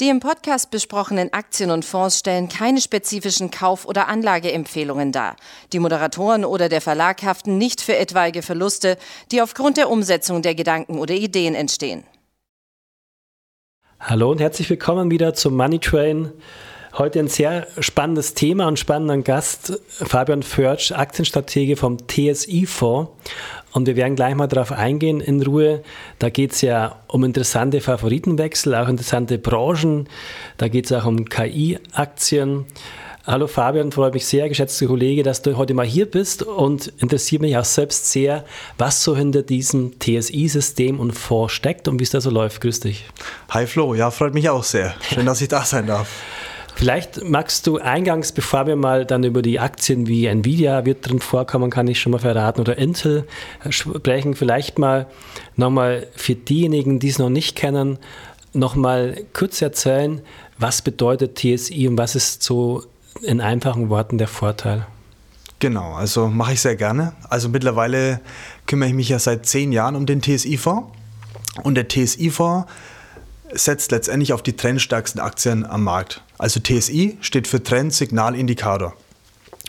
Die im Podcast besprochenen Aktien und Fonds stellen keine spezifischen Kauf- oder Anlageempfehlungen dar. Die Moderatoren oder der Verlag haften nicht für etwaige Verluste, die aufgrund der Umsetzung der Gedanken oder Ideen entstehen. Hallo und herzlich willkommen wieder zum Money Train. Heute ein sehr spannendes Thema und spannenden Gast, Fabian Förtsch, Aktienstratege vom TSI-Fonds. Und wir werden gleich mal darauf eingehen in Ruhe. Da geht es ja um interessante Favoritenwechsel, auch interessante Branchen. Da geht es auch um KI-Aktien. Hallo Fabian, freue mich sehr, geschätzter Kollege, dass du heute mal hier bist und interessiert mich auch selbst sehr, was so hinter diesem TSI-System und Fonds steckt und wie es da so läuft. Grüß dich. Hi Flo, ja, freut mich auch sehr. Schön, dass ich da sein darf. Vielleicht magst du eingangs, bevor wir mal dann über die Aktien wie Nvidia wird drin vorkommen, kann ich schon mal verraten, oder Intel sprechen, vielleicht mal nochmal für diejenigen, die es noch nicht kennen, nochmal kurz erzählen, was bedeutet TSI und was ist so in einfachen Worten der Vorteil? Genau, also mache ich sehr gerne. Also mittlerweile kümmere ich mich ja seit zehn Jahren um den TSI-Fonds. Und der TSI-Fonds setzt letztendlich auf die trendstärksten Aktien am Markt. Also TSI steht für Trend Signal Indikator.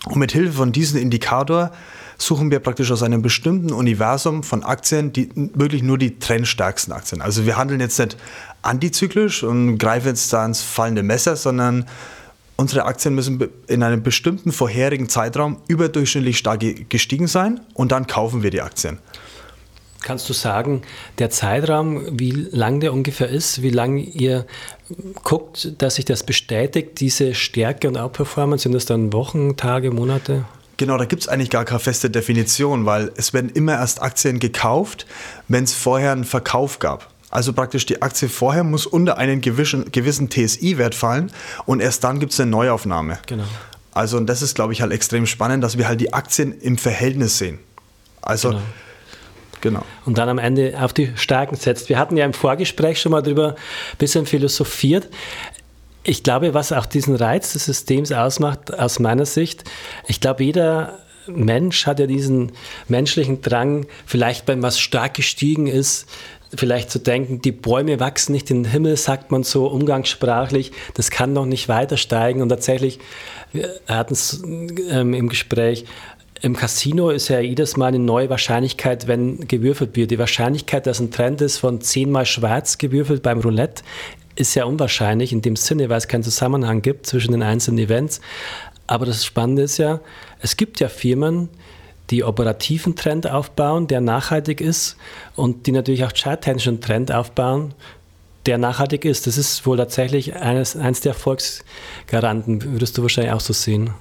Und mit Hilfe von diesem Indikator suchen wir praktisch aus einem bestimmten Universum von Aktien, die wirklich nur die trendstärksten Aktien. Also wir handeln jetzt nicht antizyklisch und greifen jetzt da ins fallende Messer, sondern unsere Aktien müssen in einem bestimmten vorherigen Zeitraum überdurchschnittlich stark gestiegen sein und dann kaufen wir die Aktien. Kannst du sagen, der Zeitraum, wie lang der ungefähr ist, wie lange ihr guckt, dass sich das bestätigt, diese Stärke und Outperformance? Sind das dann Wochen, Tage, Monate? Genau, da gibt es eigentlich gar keine feste Definition, weil es werden immer erst Aktien gekauft, wenn es vorher einen Verkauf gab. Also praktisch die Aktie vorher muss unter einen gewissen, gewissen TSI-Wert fallen und erst dann gibt es eine Neuaufnahme. Genau. Also und das ist, glaube ich, halt extrem spannend, dass wir halt die Aktien im Verhältnis sehen. Also genau. Genau. Und dann am Ende auf die Stärken setzt. Wir hatten ja im Vorgespräch schon mal darüber ein bisschen philosophiert. Ich glaube, was auch diesen Reiz des Systems ausmacht, aus meiner Sicht, ich glaube, jeder Mensch hat ja diesen menschlichen Drang, vielleicht wenn was stark gestiegen ist, vielleicht zu denken, die Bäume wachsen nicht in den Himmel, sagt man so umgangssprachlich, das kann doch nicht weiter steigen. Und tatsächlich, wir hatten es ähm, im Gespräch, im Casino ist ja jedes Mal eine neue Wahrscheinlichkeit, wenn gewürfelt wird. Die Wahrscheinlichkeit, dass ein Trend ist von zehnmal schwarz gewürfelt beim Roulette, ist ja unwahrscheinlich in dem Sinne, weil es keinen Zusammenhang gibt zwischen den einzelnen Events. Aber das Spannende ist ja, es gibt ja Firmen, die operativen Trend aufbauen, der nachhaltig ist und die natürlich auch charttechnischen Trend aufbauen, der nachhaltig ist. Das ist wohl tatsächlich eines, eines der Erfolgsgaranten, würdest du wahrscheinlich auch so sehen.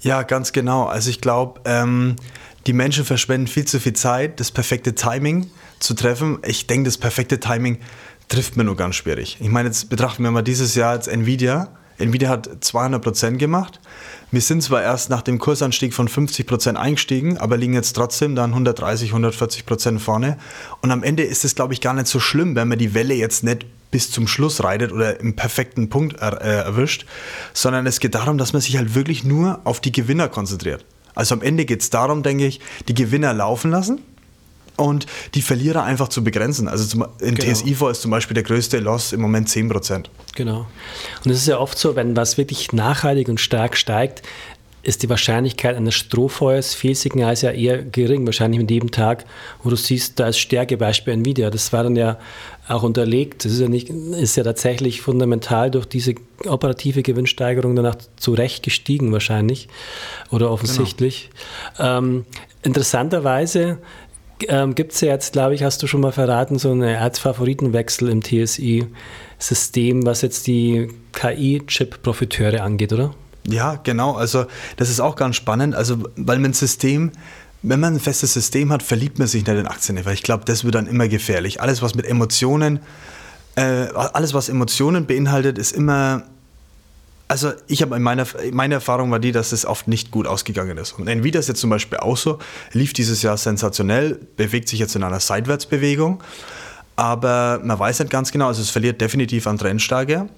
Ja, ganz genau. Also ich glaube, ähm, die Menschen verschwenden viel zu viel Zeit, das perfekte Timing zu treffen. Ich denke, das perfekte Timing trifft mir nur ganz schwierig. Ich meine, jetzt betrachten wir mal dieses Jahr als Nvidia. Nvidia hat 200 Prozent gemacht. Wir sind zwar erst nach dem Kursanstieg von 50 Prozent eingestiegen, aber liegen jetzt trotzdem dann 130, 140 Prozent vorne. Und am Ende ist es, glaube ich, gar nicht so schlimm, wenn man die Welle jetzt nicht bis zum Schluss reitet oder im perfekten Punkt er, äh, erwischt, sondern es geht darum, dass man sich halt wirklich nur auf die Gewinner konzentriert. Also am Ende geht es darum, denke ich, die Gewinner laufen lassen und die Verlierer einfach zu begrenzen. Also in genau. TSIV ist zum Beispiel der größte Loss im Moment 10%. Genau. Und es ist ja oft so, wenn was wirklich nachhaltig und stark steigt, ist die Wahrscheinlichkeit eines Strohfeuers, Fehlsignals ja eher gering, wahrscheinlich mit jedem Tag, wo du siehst, da ist Stärkebeispiel Nvidia. Das war dann ja auch unterlegt. Das ist ja, nicht, ist ja tatsächlich fundamental durch diese operative Gewinnsteigerung danach zu Recht gestiegen, wahrscheinlich oder offensichtlich. Genau. Ähm, interessanterweise ähm, gibt es ja jetzt, glaube ich, hast du schon mal verraten, so eine Art Favoritenwechsel im TSI-System, was jetzt die KI-Chip-Profiteure angeht, oder? Ja, genau. Also das ist auch ganz spannend. Also weil man ein System, wenn man ein festes System hat, verliebt man sich nicht in Aktien, weil ich glaube, das wird dann immer gefährlich. Alles, was mit Emotionen, äh, alles, was Emotionen beinhaltet, ist immer also ich habe meine, meine Erfahrung war die, dass es oft nicht gut ausgegangen ist. Und Nvidia ist jetzt zum Beispiel auch so, lief dieses Jahr sensationell, bewegt sich jetzt in einer Seitwärtsbewegung, aber man weiß nicht ganz genau, also es verliert definitiv an Trendstärke.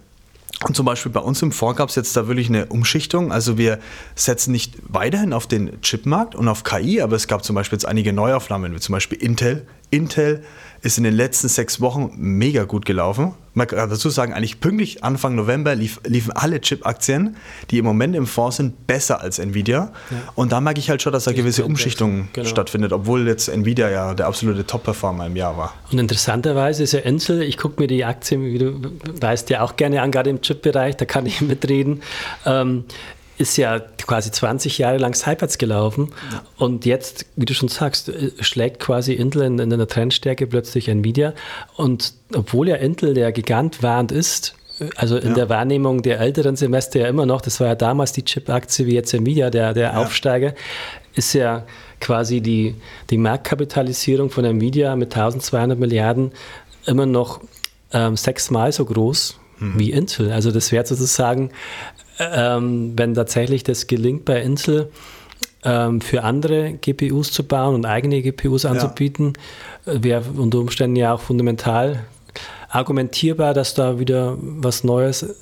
Und zum Beispiel bei uns im Fonds gab es jetzt da wirklich eine Umschichtung. Also wir setzen nicht weiterhin auf den Chipmarkt und auf KI, aber es gab zum Beispiel jetzt einige Neuaufnahmen, wie zum Beispiel Intel. Intel ist in den letzten sechs Wochen mega gut gelaufen. Man kann dazu sagen, eigentlich pünktlich Anfang November lief, liefen alle Chip-Aktien, die im Moment im Fonds sind, besser als Nvidia. Ja. Und da merke ich halt schon, dass da gewisse Umschichtung genau. stattfindet, obwohl jetzt Nvidia ja der absolute Top-Performer im Jahr war. Und interessanterweise ist ja Intel, ich gucke mir die Aktien, wie du weißt, ja auch gerne an, gerade im Chip-Bereich, da kann ich mitreden. Ähm, ist ja quasi 20 Jahre lang seitwärts gelaufen ja. und jetzt, wie du schon sagst, äh, schlägt quasi Intel in, in einer Trendstärke plötzlich Nvidia und obwohl ja Intel der Gigant warnt ist, äh, also in ja. der Wahrnehmung der älteren Semester ja immer noch, das war ja damals die Chip-Aktie wie jetzt Nvidia, der, der ja. Aufsteiger, ist ja quasi die, die Marktkapitalisierung von Nvidia mit 1200 Milliarden immer noch ähm, sechsmal so groß mhm. wie Intel. Also das wäre sozusagen ähm, wenn tatsächlich das gelingt bei Intel, ähm, für andere GPUs zu bauen und eigene GPUs anzubieten, ja. wäre unter Umständen ja auch fundamental argumentierbar, dass da wieder was Neues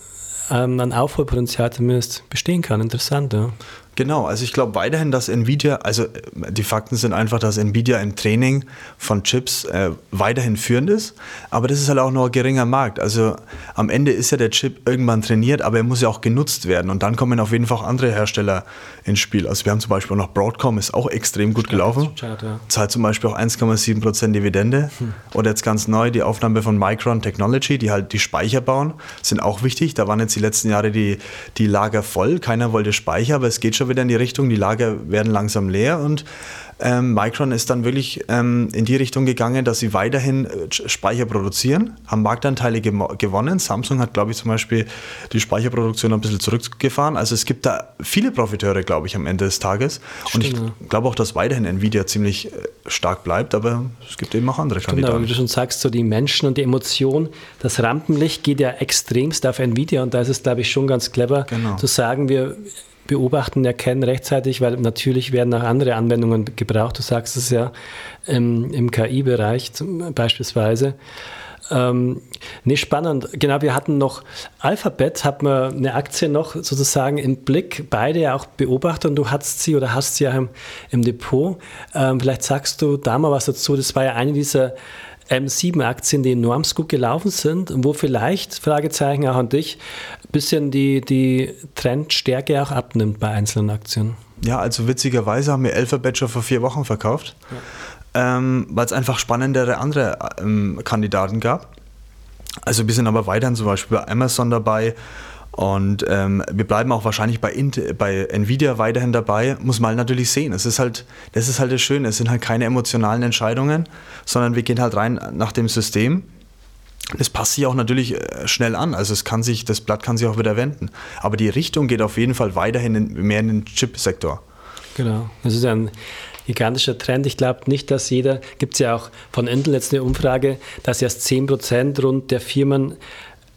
ähm, an Aufholpotenzial zumindest bestehen kann. Interessant, ja. Genau, also ich glaube weiterhin, dass Nvidia, also die Fakten sind einfach, dass Nvidia im Training von Chips äh, weiterhin führend ist, aber das ist halt auch noch ein geringer Markt. Also am Ende ist ja der Chip irgendwann trainiert, aber er muss ja auch genutzt werden und dann kommen auf jeden Fall auch andere Hersteller ins Spiel. Also wir haben zum Beispiel noch Broadcom, ist auch extrem gut gelaufen, Chart, ja. zahlt zum Beispiel auch 1,7% Dividende hm. oder jetzt ganz neu die Aufnahme von Micron Technology, die halt die Speicher bauen, sind auch wichtig. Da waren jetzt die letzten Jahre die, die Lager voll, keiner wollte Speicher, aber es geht schon schon wieder in die Richtung, die Lager werden langsam leer und ähm, Micron ist dann wirklich ähm, in die Richtung gegangen, dass sie weiterhin äh, Speicher produzieren, haben Marktanteile gewonnen. Samsung hat, glaube ich, zum Beispiel die Speicherproduktion ein bisschen zurückgefahren. Also es gibt da viele Profiteure, glaube ich, am Ende des Tages. Stimmt, und ich glaube auch, dass weiterhin Nvidia ziemlich äh, stark bleibt, aber es gibt eben auch andere Stimmt, Kandidaten. Aber wie du schon sagst, so die Menschen und die Emotionen, das Rampenlicht geht ja extremst auf Nvidia und da ist es, glaube ich, schon ganz clever genau. zu sagen, wir beobachten, erkennen rechtzeitig, weil natürlich werden auch andere Anwendungen gebraucht. Du sagst es ja im, im KI-Bereich beispielsweise. Ähm, nee, spannend. Genau, wir hatten noch Alphabet, hat man eine Aktie noch sozusagen im Blick, beide ja auch beobachtet und du hast sie oder hast sie ja im, im Depot. Ähm, vielleicht sagst du da mal was dazu. Das war ja eine dieser M7-Aktien, die enorm gut gelaufen sind und wo vielleicht, Fragezeichen auch an dich, ein bisschen die, die Trendstärke auch abnimmt bei einzelnen Aktien. Ja, also witzigerweise haben wir Alphabet schon vor vier Wochen verkauft, ja. ähm, weil es einfach spannendere andere ähm, Kandidaten gab. Also wir sind aber weiterhin zum Beispiel bei Amazon dabei und ähm, wir bleiben auch wahrscheinlich bei, Int bei Nvidia weiterhin dabei. Muss man natürlich sehen. Es ist halt, das ist halt das Schöne. Es sind halt keine emotionalen Entscheidungen, sondern wir gehen halt rein nach dem System. Das passt sich auch natürlich äh, schnell an. Also es kann sich, das Blatt kann sich auch wieder wenden. Aber die Richtung geht auf jeden Fall weiterhin in, mehr in den Chip-Sektor. Genau. Das ist ein gigantischer Trend. Ich glaube nicht, dass jeder, gibt es ja auch von Intel jetzt eine Umfrage, dass erst 10% rund der Firmen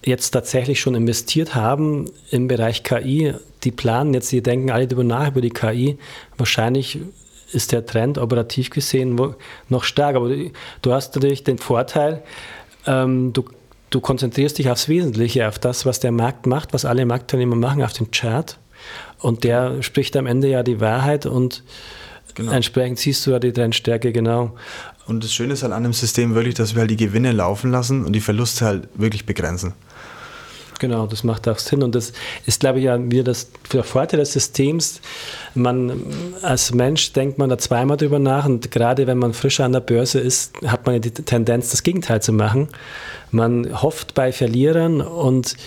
jetzt tatsächlich schon investiert haben im Bereich KI, die planen jetzt, die denken alle darüber nach über die KI. Wahrscheinlich ist der Trend operativ gesehen noch stark. Aber du hast natürlich den Vorteil, ähm, du, du konzentrierst dich aufs Wesentliche, auf das, was der Markt macht, was alle Marktteilnehmer machen, auf den Chart. Und der spricht am Ende ja die Wahrheit und genau. entsprechend siehst du ja die Trendstärke genau. Und das Schöne ist halt an dem System wirklich, dass wir halt die Gewinne laufen lassen und die Verluste halt wirklich begrenzen. Genau, das macht auch Sinn. Und das ist, glaube ich, ja wieder das, der Vorteil des Systems. Man als Mensch denkt man da zweimal drüber nach und gerade wenn man frisch an der Börse ist, hat man ja die Tendenz, das Gegenteil zu machen. Man hofft bei Verlierern und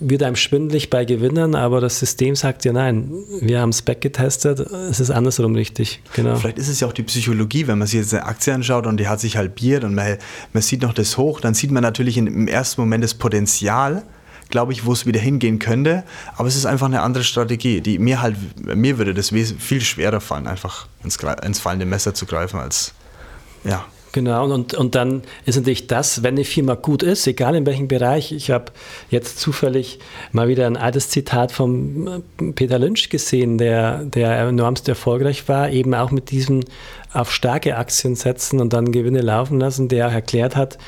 wird einem schwindlig bei Gewinnern, aber das System sagt ja nein, wir haben es backgetestet, es ist andersrum richtig. Genau. Vielleicht ist es ja auch die Psychologie, wenn man sich jetzt eine Aktie anschaut und die hat sich halbiert und man, man sieht noch das hoch, dann sieht man natürlich im ersten Moment das Potenzial glaube ich, wo es wieder hingehen könnte. Aber es ist einfach eine andere Strategie, die mir halt, mir würde das viel schwerer fallen, einfach ins, ins fallende Messer zu greifen als, ja. Genau, und, und dann ist natürlich das, wenn eine Firma gut ist, egal in welchem Bereich. Ich habe jetzt zufällig mal wieder ein altes Zitat von äh, Peter Lynch gesehen, der, der enormst erfolgreich war, eben auch mit diesem auf starke Aktien setzen und dann Gewinne laufen lassen, der erklärt hat,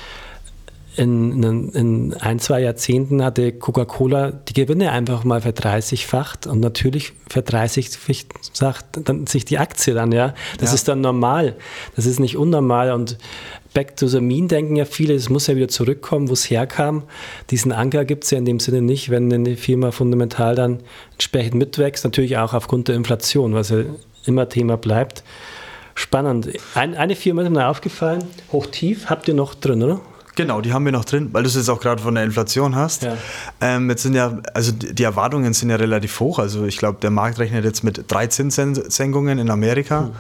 in, in, in, ein, zwei Jahrzehnten hatte Coca-Cola die Gewinne einfach mal verdreißigfacht und natürlich verdreißigfacht dann sich die Aktie dann, ja. Das ja. ist dann normal. Das ist nicht unnormal und Back to the Mean denken ja viele, es muss ja wieder zurückkommen, wo es herkam. Diesen Anker gibt es ja in dem Sinne nicht, wenn eine Firma fundamental dann entsprechend mitwächst, natürlich auch aufgrund der Inflation, was ja immer Thema bleibt. Spannend. Ein, eine Firma ist mir aufgefallen, Hochtief, habt ihr noch drin, oder? Genau, die haben wir noch drin, weil du es jetzt auch gerade von der Inflation hast. Ja. Ähm, jetzt sind ja, also die Erwartungen sind ja relativ hoch. Also ich glaube, der Markt rechnet jetzt mit drei Zinssenkungen in Amerika. Hm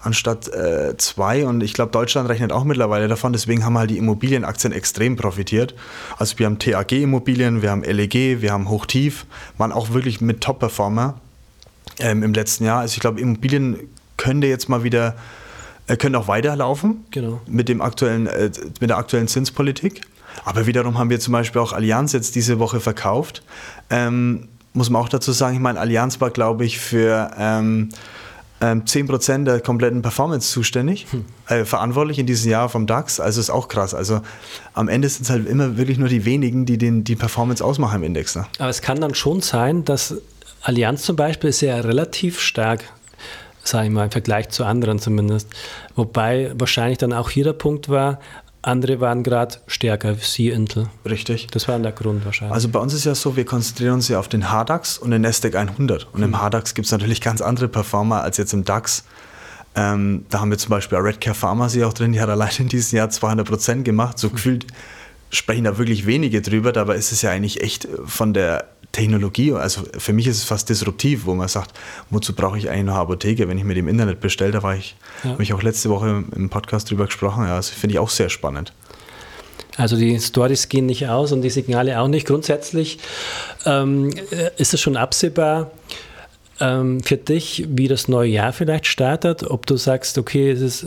anstatt äh, zwei. Und ich glaube, Deutschland rechnet auch mittlerweile davon. Deswegen haben halt die Immobilienaktien extrem profitiert. Also wir haben TAG-Immobilien, wir haben LEG, wir haben Hochtief, waren auch wirklich mit Top-Performer ähm, im letzten Jahr. Also ich glaube, Immobilien könnte jetzt mal wieder können auch weiterlaufen genau. mit, dem aktuellen, äh, mit der aktuellen Zinspolitik. Aber wiederum haben wir zum Beispiel auch Allianz jetzt diese Woche verkauft. Ähm, muss man auch dazu sagen, ich meine, Allianz war, glaube ich, für ähm, ähm, 10% der kompletten Performance zuständig, hm. äh, verantwortlich in diesem Jahr vom DAX. Also ist auch krass. Also am Ende sind es halt immer wirklich nur die wenigen, die den, die Performance ausmachen im Index. Ne? Aber es kann dann schon sein, dass Allianz zum Beispiel ist ja relativ stark sage ich mal, im Vergleich zu anderen zumindest. Wobei wahrscheinlich dann auch hier der Punkt war, andere waren gerade stärker, sie Intel. Richtig. Das war der Grund wahrscheinlich. Also bei uns ist ja so, wir konzentrieren uns ja auf den HDAX und den Nasdaq 100. Und im mhm. HDAX gibt es natürlich ganz andere Performer als jetzt im DAX. Ähm, da haben wir zum Beispiel Redcare Pharmacy auch drin, die hat allein in diesem Jahr 200 Prozent gemacht. So mhm. Sprechen da wirklich wenige drüber, dabei ist es ja eigentlich echt von der Technologie, also für mich ist es fast disruptiv, wo man sagt, wozu brauche ich eigentlich noch eine Apotheke, wenn ich mir die im Internet bestelle, da war ich, ja. habe ich auch letzte Woche im Podcast drüber gesprochen, ja, das finde ich auch sehr spannend. Also die Stories gehen nicht aus und die Signale auch nicht. Grundsätzlich ähm, ist es schon absehbar ähm, für dich, wie das neue Jahr vielleicht startet, ob du sagst, okay, es ist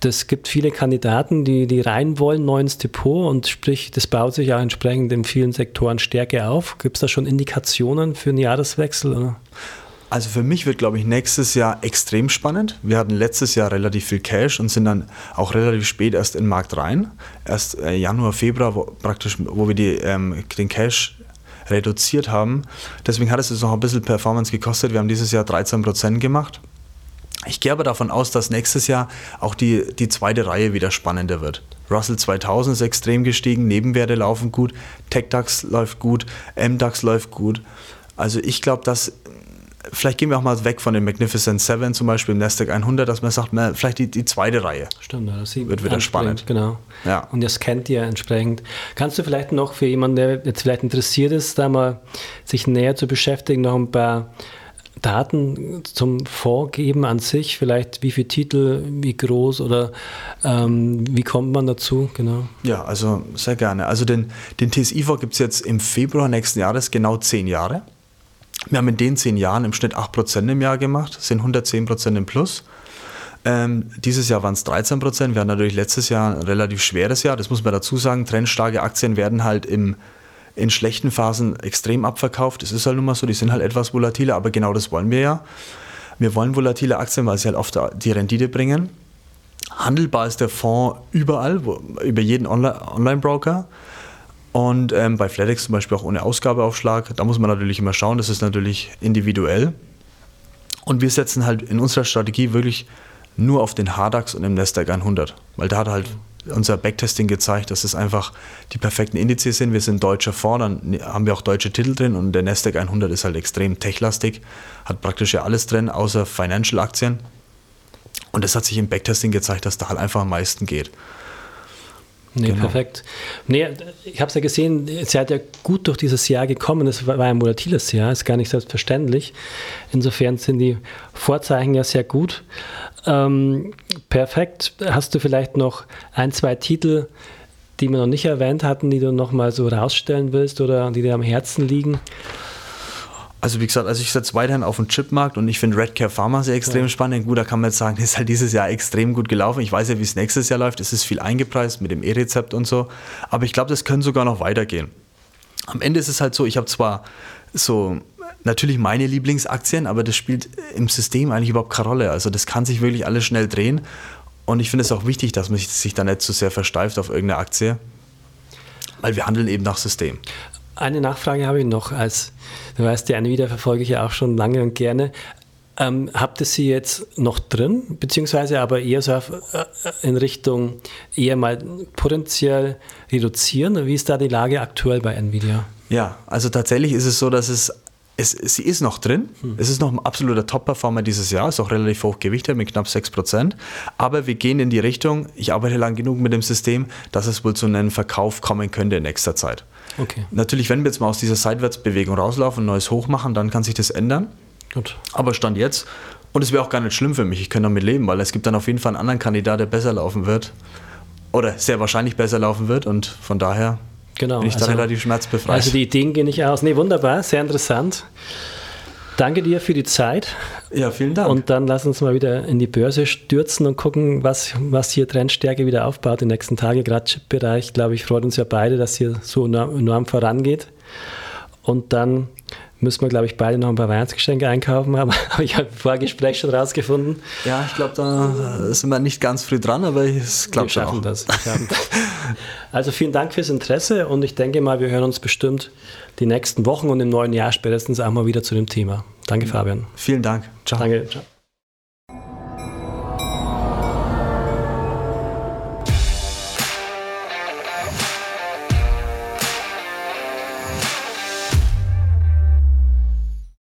das gibt viele Kandidaten, die, die rein wollen, neu ins Depot und sprich, das baut sich auch entsprechend in vielen Sektoren Stärke auf. Gibt es da schon Indikationen für einen Jahreswechsel? Oder? Also für mich wird, glaube ich, nächstes Jahr extrem spannend. Wir hatten letztes Jahr relativ viel Cash und sind dann auch relativ spät erst in den Markt rein. Erst äh, Januar, Februar, wo, praktisch, wo wir die, ähm, den Cash reduziert haben. Deswegen hat es uns noch ein bisschen Performance gekostet. Wir haben dieses Jahr 13% gemacht. Ich gehe aber davon aus, dass nächstes Jahr auch die, die zweite Reihe wieder spannender wird. Russell 2000 ist extrem gestiegen, Nebenwerte laufen gut, TechDAX läuft gut, MDAX läuft gut. Also ich glaube, dass vielleicht gehen wir auch mal weg von den Magnificent Seven, zum Beispiel im Nasdaq 100, dass man sagt, na, vielleicht die, die zweite Reihe. Stimmt, das wird wieder spannend. Genau. Ja. Und das kennt ihr entsprechend. Kannst du vielleicht noch für jemanden, der jetzt vielleicht interessiert ist, da mal sich näher zu beschäftigen, noch ein paar Daten zum Vorgeben an sich, vielleicht wie viele Titel, wie groß oder ähm, wie kommt man dazu? Genau. Ja, also sehr gerne. Also den, den TSI-Fonds gibt es jetzt im Februar nächsten Jahres genau zehn Jahre. Wir haben in den zehn Jahren im Schnitt 8% im Jahr gemacht, sind 110% im Plus. Ähm, dieses Jahr waren es 13 Wir hatten natürlich letztes Jahr ein relativ schweres Jahr, das muss man dazu sagen. Trendstarke Aktien werden halt im in schlechten Phasen extrem abverkauft. Es ist halt nun mal so, die sind halt etwas volatiler, aber genau das wollen wir ja. Wir wollen volatile Aktien, weil sie halt oft die Rendite bringen. Handelbar ist der Fonds überall, wo, über jeden Online-Broker. Und ähm, bei FedEx zum Beispiel auch ohne Ausgabeaufschlag. Da muss man natürlich immer schauen, das ist natürlich individuell. Und wir setzen halt in unserer Strategie wirklich nur auf den HDAX und den Nasdaq 100, weil da hat halt unser Backtesting gezeigt, dass es einfach die perfekten Indizes sind. Wir sind deutscher Fonds, dann haben wir auch deutsche Titel drin und der Nasdaq 100 ist halt extrem techlastig, hat praktisch ja alles drin, außer Financial-Aktien. Und das hat sich im Backtesting gezeigt, dass da halt einfach am meisten geht. Nee, genau. perfekt. Nee, ich habe es ja gesehen, ihr seid ja gut durch dieses Jahr gekommen. Es war ein volatiles Jahr, ist gar nicht selbstverständlich. Insofern sind die Vorzeichen ja sehr gut. Ähm, perfekt. Hast du vielleicht noch ein, zwei Titel, die wir noch nicht erwähnt hatten, die du noch mal so rausstellen willst oder die dir am Herzen liegen? Also wie gesagt, also ich setze weiterhin auf den Chipmarkt und ich finde Redcare Pharma sehr extrem ja. spannend. Gut, da kann man jetzt sagen, ist halt dieses Jahr extrem gut gelaufen. Ich weiß ja, wie es nächstes Jahr läuft. Es ist viel eingepreist mit dem E-Rezept und so. Aber ich glaube, das könnte sogar noch weitergehen. Am Ende ist es halt so, ich habe zwar so natürlich meine Lieblingsaktien, aber das spielt im System eigentlich überhaupt keine Rolle. Also das kann sich wirklich alles schnell drehen. Und ich finde es auch wichtig, dass man sich da nicht zu so sehr versteift auf irgendeine Aktie. weil wir handeln eben nach System. Eine Nachfrage habe ich noch, als du weißt, die Nvidia verfolge ich ja auch schon lange und gerne. Ähm, habt ihr sie jetzt noch drin, beziehungsweise aber eher so auf, äh, in Richtung eher mal potenziell reduzieren? Wie ist da die Lage aktuell bei Nvidia? Ja, also tatsächlich ist es so, dass es es, sie ist noch drin. Hm. Es ist noch ein absoluter Top-Performer dieses Jahr, ist auch relativ hoch gewichtet mit knapp 6%. Aber wir gehen in die Richtung, ich arbeite lang genug mit dem System, dass es wohl zu einem Verkauf kommen könnte in nächster Zeit. Okay. Natürlich, wenn wir jetzt mal aus dieser Seitwärtsbewegung rauslaufen und neues Hoch machen, dann kann sich das ändern. Gut. Aber Stand jetzt, und es wäre auch gar nicht schlimm für mich, ich könnte damit leben, weil es gibt dann auf jeden Fall einen anderen Kandidat, der besser laufen wird. Oder sehr wahrscheinlich besser laufen wird und von daher genau, bin ich also, da relativ schmerzbefreit. Also die Ideen gehen nicht aus. Nee, wunderbar, sehr interessant. Danke dir für die Zeit. Ja, vielen Dank. Und dann lass uns mal wieder in die Börse stürzen und gucken, was, was hier Trendstärke wieder aufbaut die nächsten Tage. Gerade Chip-Bereich, glaube ich, freut uns ja beide, dass hier so enorm vorangeht. Und dann müssen wir, glaube ich, beide noch ein paar Weihnachtsgeschenke einkaufen, aber habe ich halt im Vorgespräch schon rausgefunden. Ja, ich glaube, da sind wir nicht ganz früh dran, aber es klappt wir schaffen das. also vielen Dank fürs Interesse und ich denke mal, wir hören uns bestimmt die nächsten Wochen und im neuen Jahr spätestens auch mal wieder zu dem Thema. Danke, Fabian. Vielen Dank. Ciao. Danke. Ciao.